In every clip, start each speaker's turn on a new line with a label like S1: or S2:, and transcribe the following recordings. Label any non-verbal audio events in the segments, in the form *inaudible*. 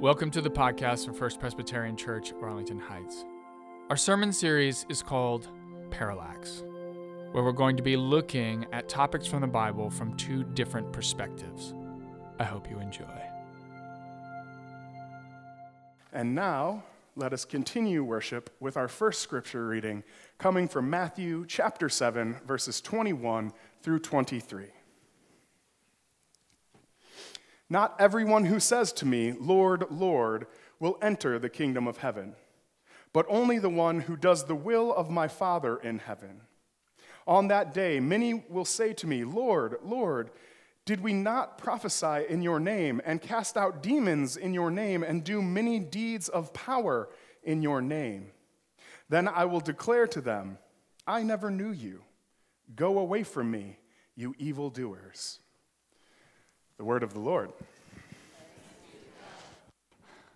S1: Welcome to the podcast from First Presbyterian Church, Arlington Heights. Our sermon series is called Parallax, where we're going to be looking at topics from the Bible from two different perspectives. I hope you enjoy.
S2: And now, let us continue worship with our first scripture reading coming from Matthew chapter 7, verses 21 through 23. Not everyone who says to me, Lord, Lord, will enter the kingdom of heaven, but only the one who does the will of my Father in heaven. On that day, many will say to me, Lord, Lord, did we not prophesy in your name and cast out demons in your name and do many deeds of power in your name? Then I will declare to them, I never knew you. Go away from me, you evildoers. The word of the Lord.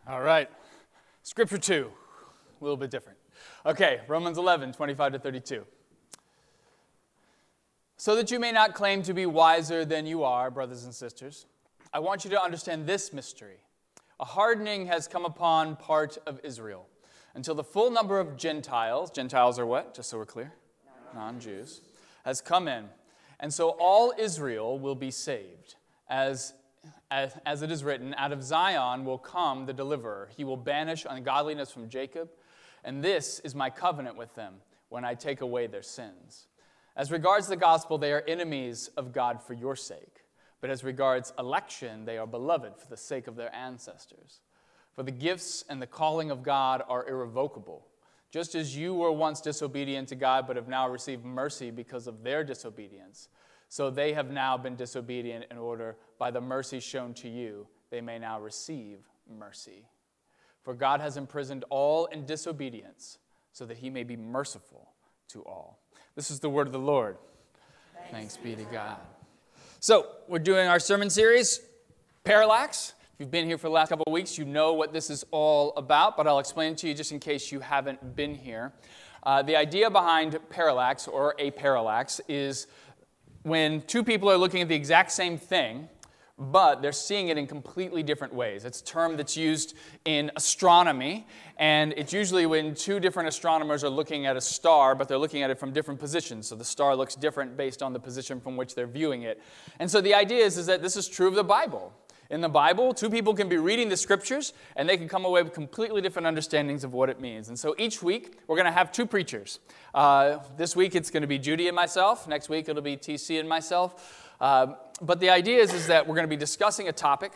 S1: All right. Scripture 2, a little bit different. Okay, Romans 11, 25 to 32. So that you may not claim to be wiser than you are, brothers and sisters, I want you to understand this mystery. A hardening has come upon part of Israel until the full number of Gentiles, Gentiles are what? Just so we're clear? Non Jews, has come in. And so all Israel will be saved as, as, as, it is written, out of Zion will come the deliverer. He will banish ungodliness from Jacob, and this is my covenant with them when I take away their sins. As regards the gospel, they are enemies of God for your sake. But as regards election, they are beloved for the sake of their ancestors. For the gifts and the calling of God are irrevocable. Just as you were once disobedient to God, but have now received mercy because of their disobedience so they have now been disobedient in order, by the mercy shown to you, they may now receive mercy. For God has imprisoned all in disobedience, so that he may be merciful to all. This is the word of the Lord. Thanks, Thanks be to God. So, we're doing our sermon series, Parallax. If you've been here for the last couple of weeks, you know what this is all about, but I'll explain it to you just in case you haven't been here. Uh, the idea behind parallax or a parallax is when two people are looking at the exact same thing, but they're seeing it in completely different ways. It's a term that's used in astronomy, and it's usually when two different astronomers are looking at a star, but they're looking at it from different positions. So the star looks different based on the position from which they're viewing it. And so the idea is, is that this is true of the Bible in the Bible, two people can be reading the scriptures and they can come away with completely different understandings of what it means. And so each week, we're going to have two preachers. Uh, this week, it's going to be Judy and myself. Next week, it'll be TC and myself. Uh, but the idea is, is that we're going to be discussing a topic.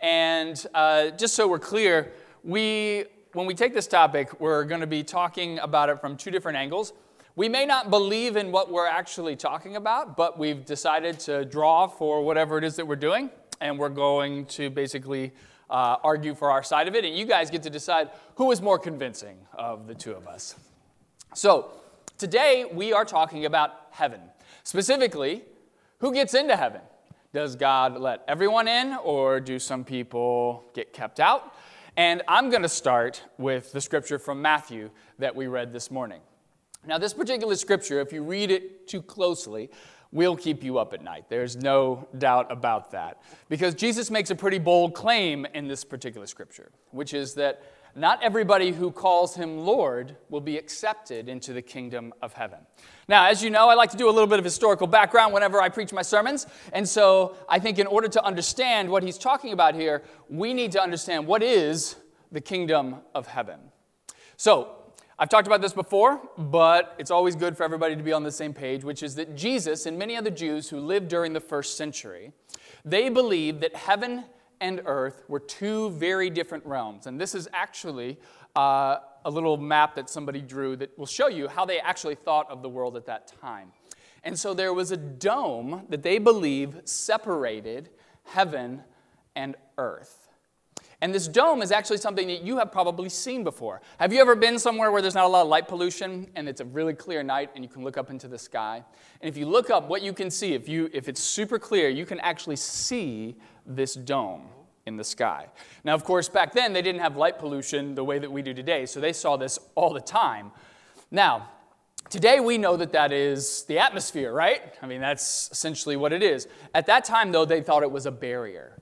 S1: And uh, just so we're clear, we, when we take this topic, we're going to be talking about it from two different angles. We may not believe in what we're actually talking about, but we've decided to draw for whatever it is that we're doing and we're going to basically uh, argue for our side of it, and you guys get to decide who is more convincing of the two of us. So, today we are talking about heaven. Specifically, who gets into heaven? Does God let everyone in, or do some people get kept out? And I'm going to start with the scripture from Matthew that we read this morning. Now, this particular scripture, if you read it too closely, will keep you up at night. There's no doubt about that. Because Jesus makes a pretty bold claim in this particular scripture, which is that not everybody who calls him Lord will be accepted into the kingdom of heaven. Now, as you know, I like to do a little bit of historical background whenever I preach my sermons. And so I think in order to understand what he's talking about here, we need to understand what is the kingdom of heaven. So, I've talked about this before, but it's always good for everybody to be on the same page, which is that Jesus and many other Jews who lived during the first century, they believed that heaven and earth were two very different realms. And this is actually uh, a little map that somebody drew that will show you how they actually thought of the world at that time. And so there was a dome that they believe separated heaven and earth. And this dome is actually something that you have probably seen before. Have you ever been somewhere where there's not a lot of light pollution and it's a really clear night and you can look up into the sky? And if you look up, what you can see, if, you, if it's super clear, you can actually see this dome in the sky. Now, of course, back then they didn't have light pollution the way that we do today, so they saw this all the time. Now, Today, we know that that is the atmosphere, right? I mean, that's essentially what it is. At that time, though, they thought it was a barrier.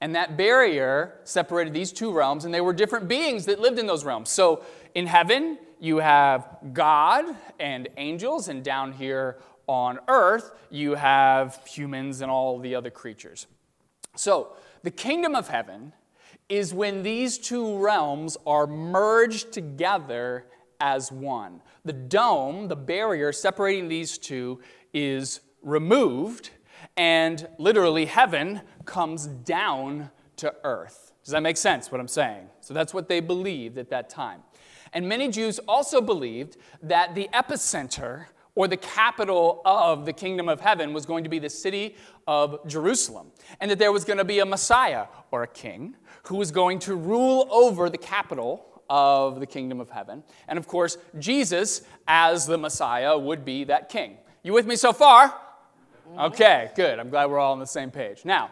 S1: And that barrier separated these two realms, and they were different beings that lived in those realms. So in heaven, you have God and angels, and down here on earth, you have humans and all the other creatures. So the kingdom of heaven is when these two realms are merged together as one. The dome, the barrier separating these two, is removed, and literally heaven comes down to earth. Does that make sense what I'm saying? So that's what they believed at that time. And many Jews also believed that the epicenter or the capital of the kingdom of heaven was going to be the city of Jerusalem, and that there was going to be a Messiah or a king who was going to rule over the capital of the kingdom of heaven. And of course, Jesus, as the Messiah, would be that king. You with me so far? Mm-hmm. Okay, good. I'm glad we're all on the same page. Now,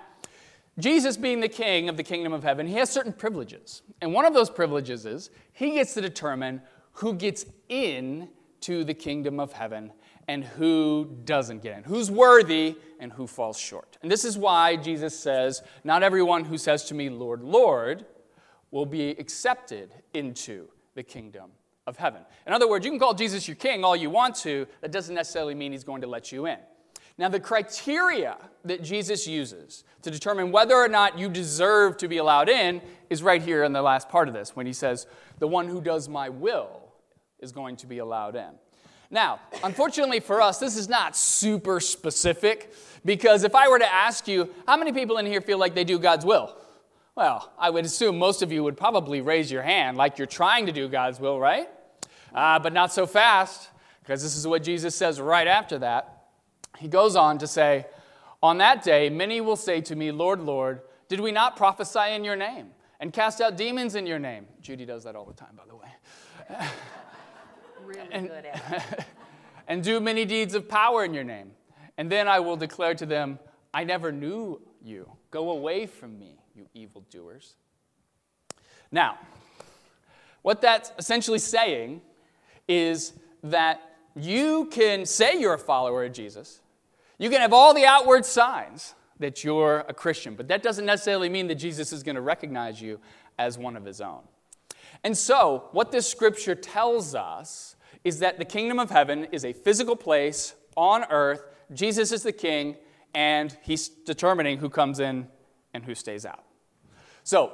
S1: Jesus being the king of the kingdom of heaven, he has certain privileges. And one of those privileges is he gets to determine who gets in to the kingdom of heaven and who doesn't get in, who's worthy and who falls short. And this is why Jesus says, Not everyone who says to me, Lord, Lord, will be accepted into the kingdom of heaven. In other words, you can call Jesus your king all you want to, that doesn't necessarily mean he's going to let you in. Now, the criteria that Jesus uses to determine whether or not you deserve to be allowed in is right here in the last part of this when he says, The one who does my will is going to be allowed in. Now, unfortunately for us, this is not super specific because if I were to ask you, how many people in here feel like they do God's will? Well, I would assume most of you would probably raise your hand like you're trying to do God's will, right? Uh, but not so fast, because this is what Jesus says right after that. He goes on to say, On that day, many will say to me, Lord, Lord, did we not prophesy in your name and cast out demons in your name? Judy does that all the time, by the way. *laughs*
S3: really and, good at it. *laughs*
S1: and do many deeds of power in your name. And then I will declare to them, I never knew you. Go away from me, you evildoers. Now, what that's essentially saying is that you can say you're a follower of Jesus. You can have all the outward signs that you're a Christian, but that doesn't necessarily mean that Jesus is going to recognize you as one of his own. And so, what this scripture tells us is that the kingdom of heaven is a physical place on earth. Jesus is the king, and he's determining who comes in and who stays out. So,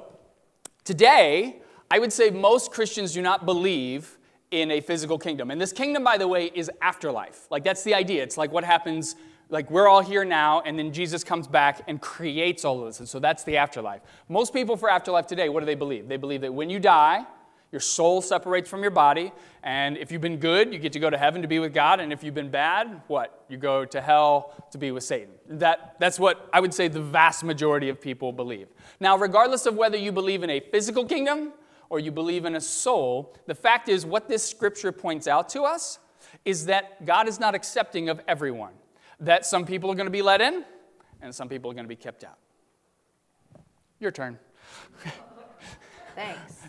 S1: today, I would say most Christians do not believe in a physical kingdom. And this kingdom, by the way, is afterlife. Like, that's the idea. It's like what happens, like, we're all here now, and then Jesus comes back and creates all of this. And so that's the afterlife. Most people for afterlife today, what do they believe? They believe that when you die, your soul separates from your body, and if you've been good, you get to go to heaven to be with God, and if you've been bad, what? You go to hell to be with Satan. That, that's what I would say the vast majority of people believe. Now, regardless of whether you believe in a physical kingdom or you believe in a soul, the fact is, what this scripture points out to us is that God is not accepting of everyone. That some people are going to be let in, and some people are going to be kept out. Your turn.
S3: Thanks.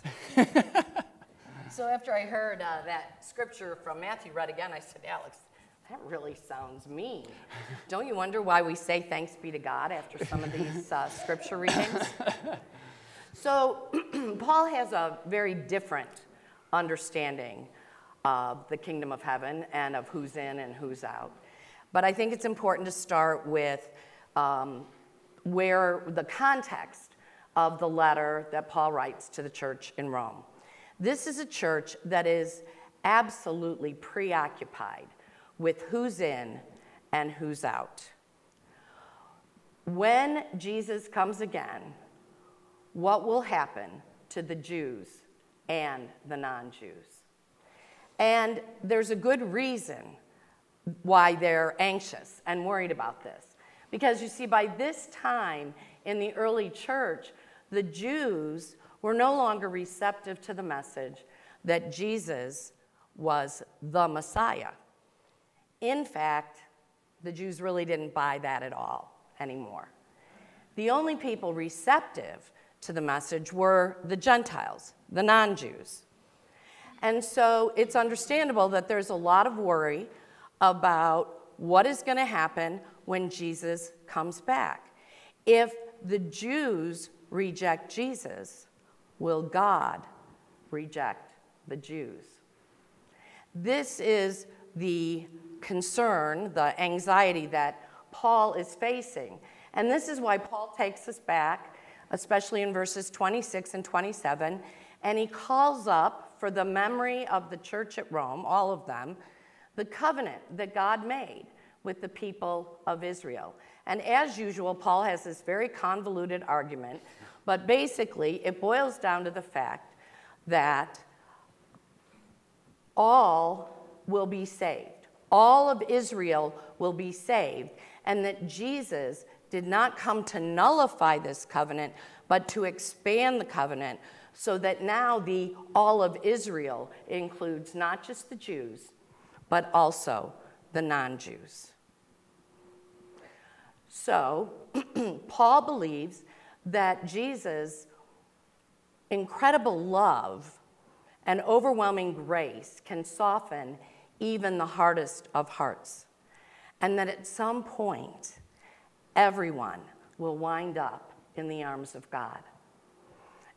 S3: so after I heard uh, that scripture from Matthew read again, I said, Alex, that really sounds mean. Don't you wonder why we say thanks be to God after some of these uh, scripture readings? So, *clears throat* Paul has a very different understanding of the kingdom of heaven and of who's in and who's out. But I think it's important to start with um, where the context of the letter that Paul writes to the church in Rome. This is a church that is absolutely preoccupied with who's in and who's out. When Jesus comes again, what will happen to the Jews and the non Jews? And there's a good reason why they're anxious and worried about this. Because you see, by this time in the early church, the Jews were no longer receptive to the message that Jesus was the Messiah. In fact, the Jews really didn't buy that at all anymore. The only people receptive to the message were the Gentiles, the non Jews. And so it's understandable that there's a lot of worry about what is going to happen when Jesus comes back. If the Jews reject Jesus, will God reject the Jews? This is the concern, the anxiety that Paul is facing. And this is why Paul takes us back, especially in verses 26 and 27, and he calls up for the memory of the church at Rome, all of them, the covenant that God made with the people of Israel. And as usual, Paul has this very convoluted argument, but basically it boils down to the fact that all will be saved. All of Israel will be saved, and that Jesus did not come to nullify this covenant, but to expand the covenant so that now the all of Israel includes not just the Jews, but also the non Jews. So, *clears throat* Paul believes that Jesus' incredible love and overwhelming grace can soften even the hardest of hearts, and that at some point, everyone will wind up in the arms of God.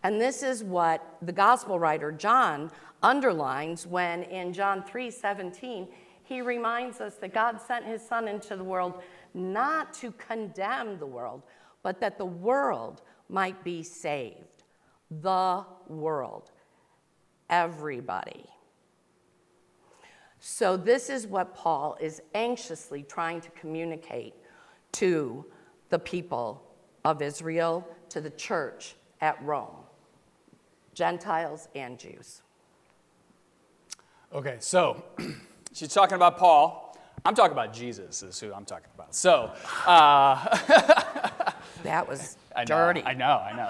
S3: And this is what the gospel writer John underlines when in John 3 17, he reminds us that God sent his son into the world not to condemn the world, but that the world might be saved. The world. Everybody. So, this is what Paul is anxiously trying to communicate to the people of Israel, to the church at Rome, Gentiles and Jews.
S1: Okay, so *clears throat* she's talking about Paul. I'm talking about Jesus, is who I'm talking about. So, uh, *laughs*
S3: that was
S1: I know,
S3: dirty.
S1: I know, I know.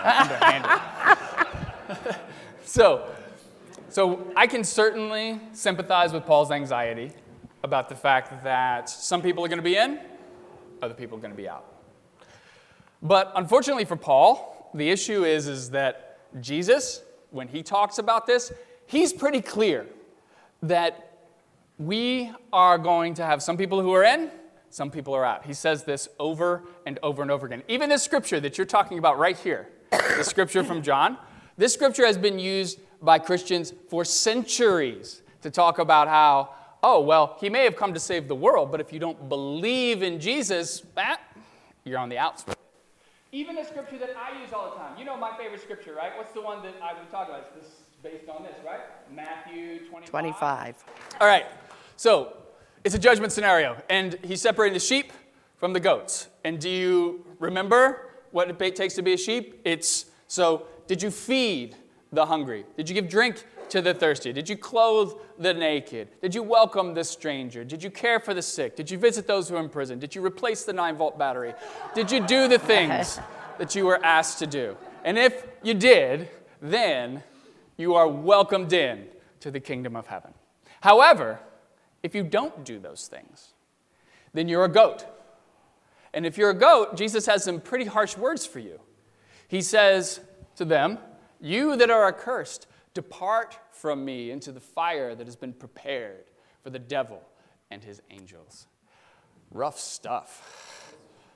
S1: Underhanded. *laughs* so, so I can certainly sympathize with Paul's anxiety about the fact that some people are going to be in, other people are going to be out. But unfortunately for Paul, the issue is, is that Jesus, when he talks about this, he's pretty clear that we are going to have some people who are in, some people are out. He says this over and over and over again. Even this scripture that you're talking about right here, the scripture from John, this scripture has been used by Christians for centuries to talk about how, oh, well, he may have come to save the world, but if you don't believe in Jesus, eh, you're on the outs. Even the scripture that I use all the time. You know my favorite scripture, right? What's the one that I would talk about? It's this based on this, right? Matthew 25.
S3: 25.
S1: All right. So it's a judgment scenario, and he's separating the sheep from the goats. And do you remember what it takes to be a sheep? It's so, did you feed the hungry? Did you give drink to the thirsty? Did you clothe the naked? Did you welcome the stranger? Did you care for the sick? Did you visit those who are in prison? Did you replace the 9 volt battery? Did you do the things *laughs* that you were asked to do? And if you did, then you are welcomed in to the kingdom of heaven. However, if you don't do those things, then you're a goat. And if you're a goat, Jesus has some pretty harsh words for you. He says to them, You that are accursed, depart from me into the fire that has been prepared for the devil and his angels. Rough stuff.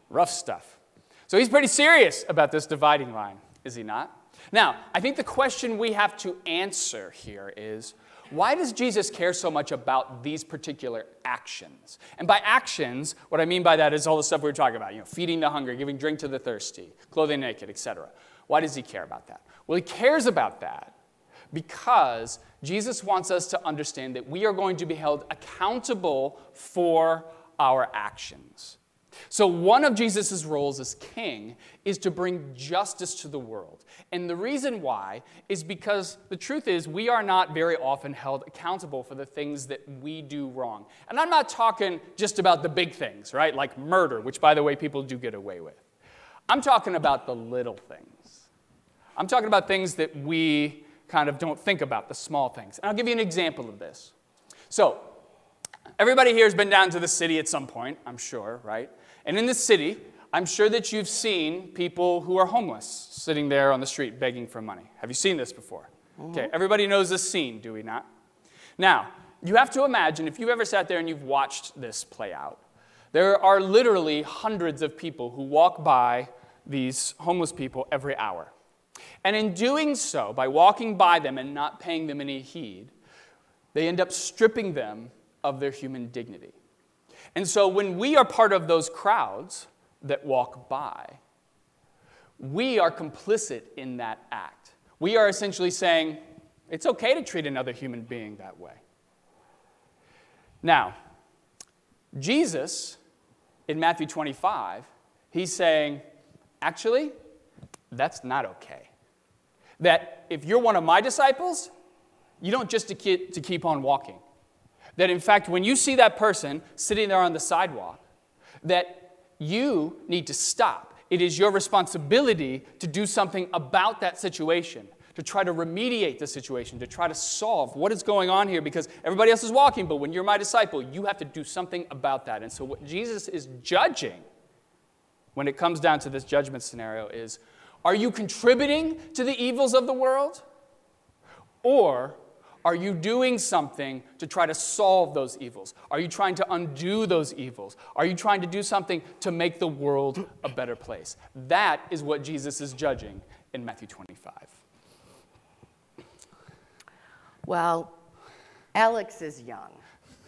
S1: Rough stuff. So he's pretty serious about this dividing line, is he not? Now, I think the question we have to answer here is why does Jesus care so much about these particular actions? And by actions, what I mean by that is all the stuff we were talking about, you know, feeding the hungry, giving drink to the thirsty, clothing the naked, etc. Why does he care about that? Well, he cares about that because Jesus wants us to understand that we are going to be held accountable for our actions. So, one of Jesus' roles as king is to bring justice to the world. And the reason why is because the truth is, we are not very often held accountable for the things that we do wrong. And I'm not talking just about the big things, right? Like murder, which, by the way, people do get away with. I'm talking about the little things. I'm talking about things that we kind of don't think about, the small things. And I'll give you an example of this. So, everybody here has been down to the city at some point, I'm sure, right? And in the city, I'm sure that you've seen people who are homeless sitting there on the street begging for money. Have you seen this before? Mm-hmm. Okay, everybody knows this scene, do we not? Now, you have to imagine if you've ever sat there and you've watched this play out, there are literally hundreds of people who walk by these homeless people every hour. And in doing so, by walking by them and not paying them any heed, they end up stripping them of their human dignity. And so when we are part of those crowds that walk by, we are complicit in that act. We are essentially saying, it's okay to treat another human being that way. Now, Jesus, in Matthew 25, he's saying, actually, that's not okay. That if you're one of my disciples, you don't just to keep, to keep on walking. That in fact, when you see that person sitting there on the sidewalk, that you need to stop. It is your responsibility to do something about that situation, to try to remediate the situation, to try to solve what is going on here because everybody else is walking, but when you're my disciple, you have to do something about that. And so, what Jesus is judging when it comes down to this judgment scenario is are you contributing to the evils of the world? Or are you doing something to try to solve those evils? Are you trying to undo those evils? Are you trying to do something to make the world a better place? That is what Jesus is judging in Matthew 25.
S3: Well, Alex is young,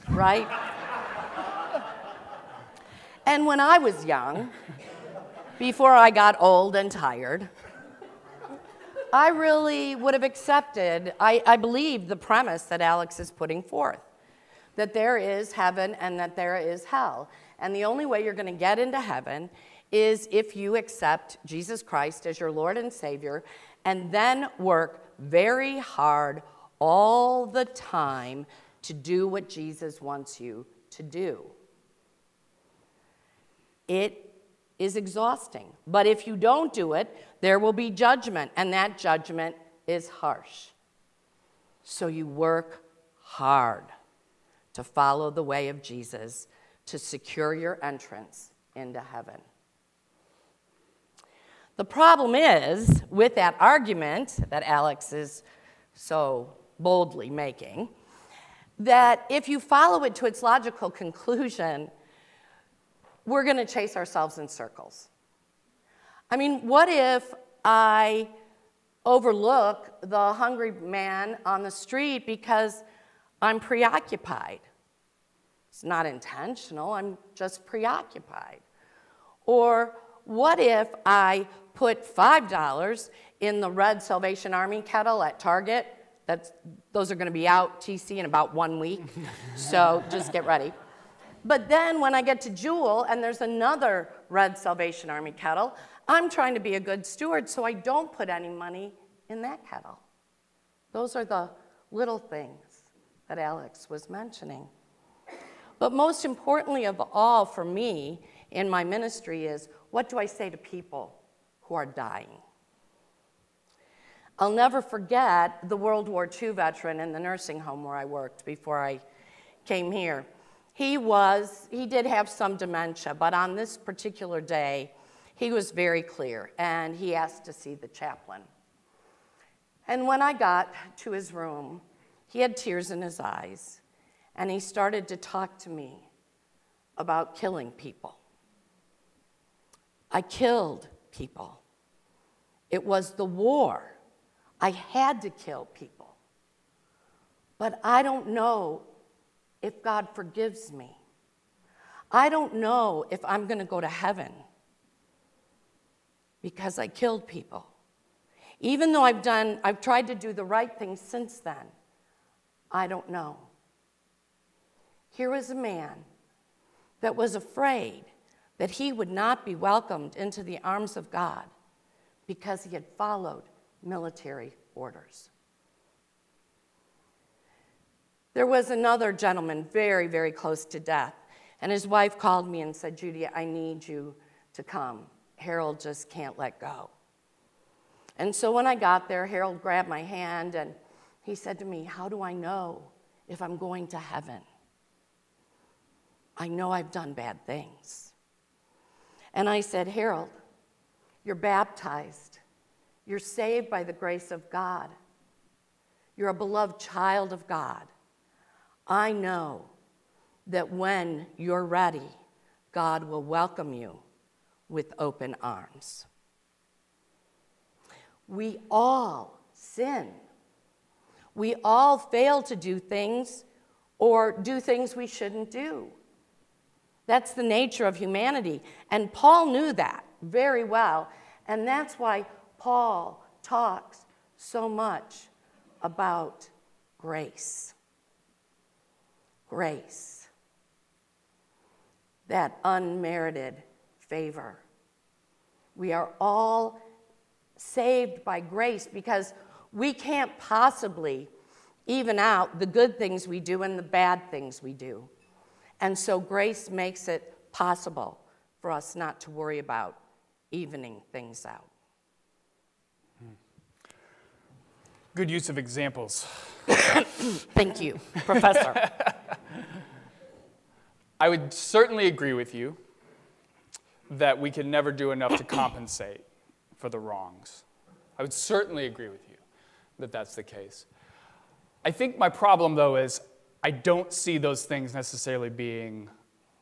S3: right? *laughs* and when I was young, before I got old and tired, I really would have accepted, I, I believe, the premise that Alex is putting forth that there is heaven and that there is hell. And the only way you're going to get into heaven is if you accept Jesus Christ as your Lord and Savior and then work very hard all the time to do what Jesus wants you to do. It is exhausting. But if you don't do it, there will be judgment, and that judgment is harsh. So you work hard to follow the way of Jesus to secure your entrance into heaven. The problem is, with that argument that Alex is so boldly making, that if you follow it to its logical conclusion, we're going to chase ourselves in circles. I mean, what if I overlook the hungry man on the street because I'm preoccupied? It's not intentional, I'm just preoccupied. Or what if I put $5 in the red Salvation Army kettle at Target? That's, those are going to be out, TC, in about one week. so just get ready. But then when I get to Jewel and there's another Red Salvation Army kettle, I'm trying to be a good steward so I don't put any money in that kettle. Those are the little things that Alex was mentioning. But most importantly of all for me in my ministry is what do I say to people who are dying? I'll never forget the World War II veteran in the nursing home where I worked before I came here. He was, he did have some dementia, but on this particular day, he was very clear and he asked to see the chaplain. And when I got to his room, he had tears in his eyes and he started to talk to me about killing people. I killed people. It was the war. I had to kill people. But I don't know if God forgives me. I don't know if I'm going to go to heaven because I killed people. Even though I've done I've tried to do the right thing since then. I don't know. Here was a man that was afraid that he would not be welcomed into the arms of God because he had followed military orders. There was another gentleman very, very close to death, and his wife called me and said, Judy, I need you to come. Harold just can't let go. And so when I got there, Harold grabbed my hand and he said to me, How do I know if I'm going to heaven? I know I've done bad things. And I said, Harold, you're baptized. You're saved by the grace of God. You're a beloved child of God. I know that when you're ready, God will welcome you with open arms. We all sin. We all fail to do things or do things we shouldn't do. That's the nature of humanity. And Paul knew that very well. And that's why Paul talks so much about grace. Grace. That unmerited favor. We are all saved by grace because we can't possibly even out the good things we do and the bad things we do. And so grace makes it possible for us not to worry about evening things out.
S1: Good use of examples. *coughs*
S3: Thank you, Professor. *laughs*
S1: I would certainly agree with you that we can never do enough to compensate for the wrongs. I would certainly agree with you that that's the case. I think my problem, though, is I don't see those things necessarily being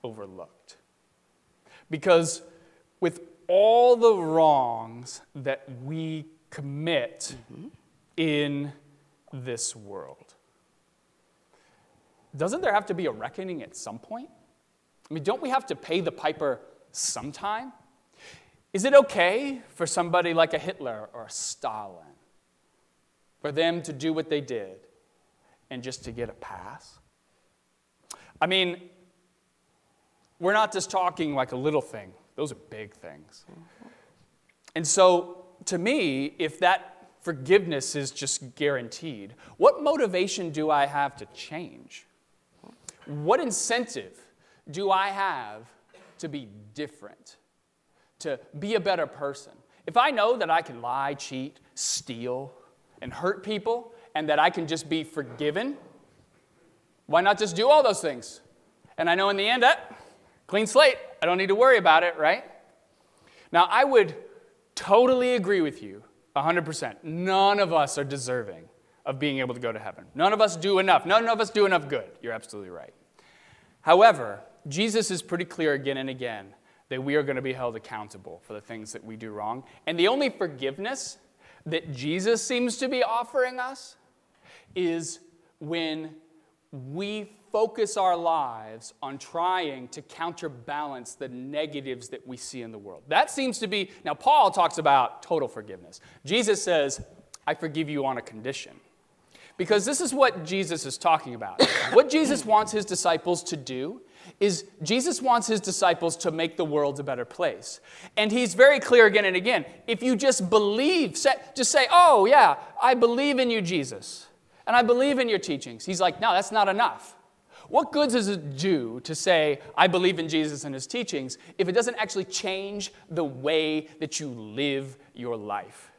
S1: overlooked. Because with all the wrongs that we commit mm-hmm. in this world, doesn't there have to be a reckoning at some point? I mean, don't we have to pay the piper sometime? Is it okay for somebody like a Hitler or a Stalin for them to do what they did and just to get a pass? I mean, we're not just talking like a little thing, those are big things. And so, to me, if that forgiveness is just guaranteed, what motivation do I have to change? What incentive do I have to be different, to be a better person? If I know that I can lie, cheat, steal, and hurt people, and that I can just be forgiven, why not just do all those things? And I know in the end, eh, clean slate, I don't need to worry about it, right? Now, I would totally agree with you 100%. None of us are deserving of being able to go to heaven. None of us do enough. None of us do enough good. You're absolutely right. However, Jesus is pretty clear again and again that we are going to be held accountable for the things that we do wrong. And the only forgiveness that Jesus seems to be offering us is when we focus our lives on trying to counterbalance the negatives that we see in the world. That seems to be, now, Paul talks about total forgiveness. Jesus says, I forgive you on a condition. Because this is what Jesus is talking about. what Jesus wants his disciples to do is Jesus wants his disciples to make the world a better place. And he's very clear again and again. If you just believe, just say, oh, yeah, I believe in you, Jesus, and I believe in your teachings. He's like, no, that's not enough. What good does it do to say, I believe in Jesus and his teachings, if it doesn't actually change the way that you live your life?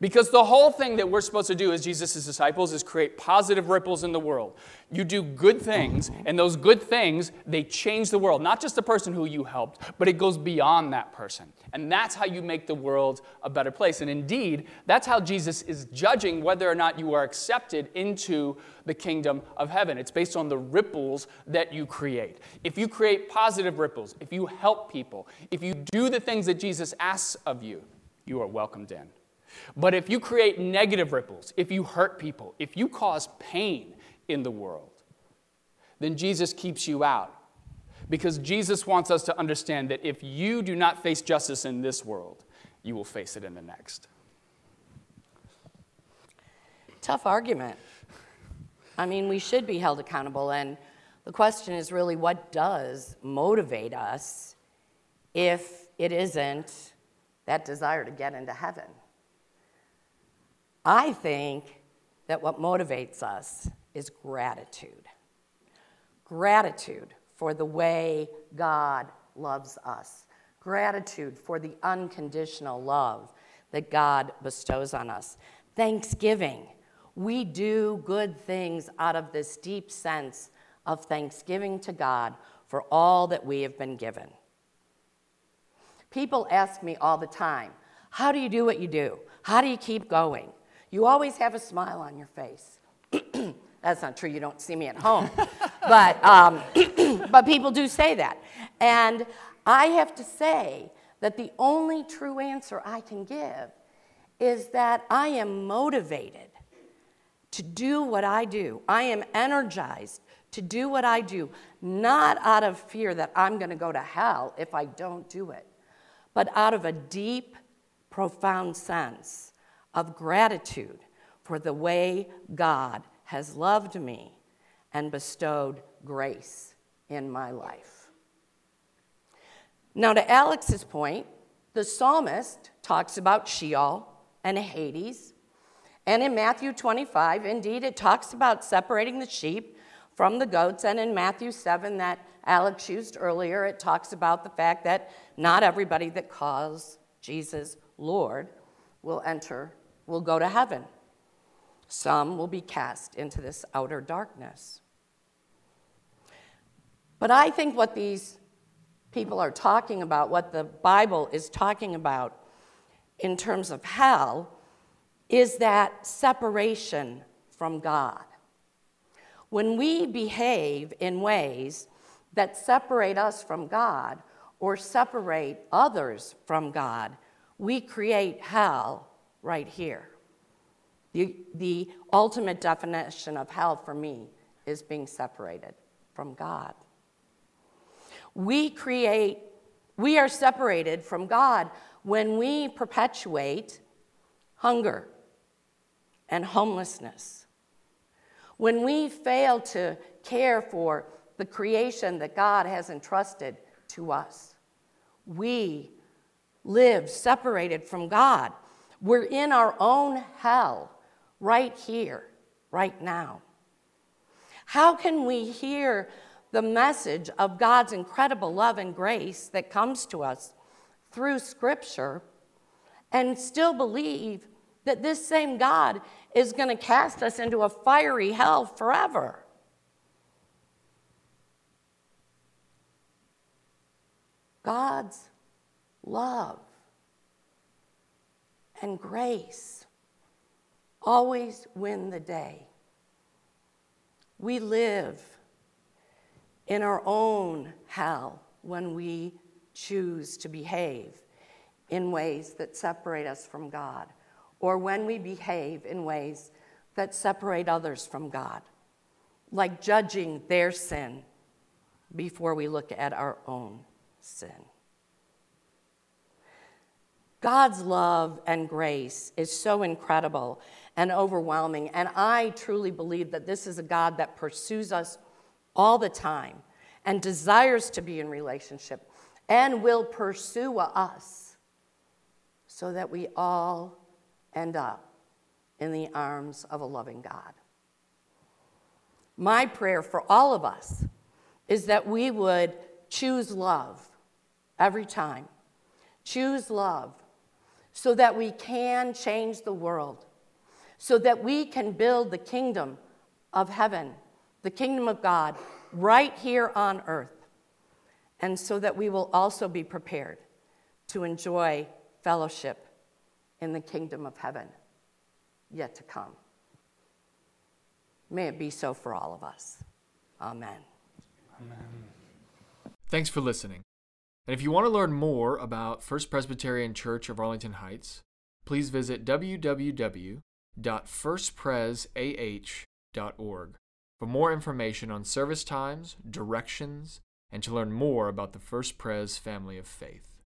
S1: Because the whole thing that we're supposed to do as Jesus' disciples is create positive ripples in the world. You do good things, and those good things, they change the world. Not just the person who you helped, but it goes beyond that person. And that's how you make the world a better place. And indeed, that's how Jesus is judging whether or not you are accepted into the kingdom of heaven. It's based on the ripples that you create. If you create positive ripples, if you help people, if you do the things that Jesus asks of you, you are welcomed in. But if you create negative ripples, if you hurt people, if you cause pain in the world, then Jesus keeps you out. Because Jesus wants us to understand that if you do not face justice in this world, you will face it in the next.
S3: Tough argument. I mean, we should be held accountable. And the question is really what does motivate us if it isn't that desire to get into heaven? I think that what motivates us is gratitude. Gratitude for the way God loves us. Gratitude for the unconditional love that God bestows on us. Thanksgiving. We do good things out of this deep sense of thanksgiving to God for all that we have been given. People ask me all the time, How do you do what you do? How do you keep going? You always have a smile on your face. *clears throat* That's not true, you don't see me at home. but, um, *clears throat* but people do say that. And I have to say that the only true answer I can give is that I am motivated to do what I do. I am energized to do what I do, not out of fear that I'm going to go to hell if I don't do it, but out of a deep, profound sense of gratitude for the way God has loved me and bestowed grace in my life. Now, to Alex's point, the psalmist talks about Sheol and Hades. And in Matthew 25, indeed, it talks about separating the sheep from the goats. And in Matthew 7, that Alex used earlier, it talks about the fact that not everybody that calls Jesus Lord will enter, will go to heaven. Some will be cast into this outer darkness. But I think what these people are talking about, what the Bible is talking about in terms of hell, is that separation from God. When we behave in ways that separate us from God or separate others from God, we create hell right here. The, the ultimate definition of hell for me is being separated from God. We create, we are separated from God when we perpetuate hunger and homelessness when we fail to care for the creation that God has entrusted to us, we live separated from God. We're in our own hell right here, right now. How can we hear the message of God's incredible love and grace that comes to us through Scripture and still believe that this same God is going to cast us into a fiery hell forever. God's love and grace always win the day. We live in our own hell when we choose to behave in ways that separate us from God or when we behave in ways that separate others from God, like judging their sin before we look at our own sin. God's love and grace is so incredible and overwhelming, and I truly believe that this is a God that pursues us all the time and desires to be in relationship and will pursue us so that we all end up in the arms of a loving God. My prayer for all of us is that we would choose love every time. Choose love so that we can change the world, so that we can build the kingdom of heaven, the kingdom of God, right here on earth, and so that we will also be prepared to enjoy fellowship in the kingdom of heaven yet to come. May it be so for all of us. Amen.
S1: Amen. Thanks for listening. And if you want to learn more about First Presbyterian Church of Arlington Heights, please visit www.firstpresah.org for more information on service times, directions, and to learn more about the First Pres family of faith.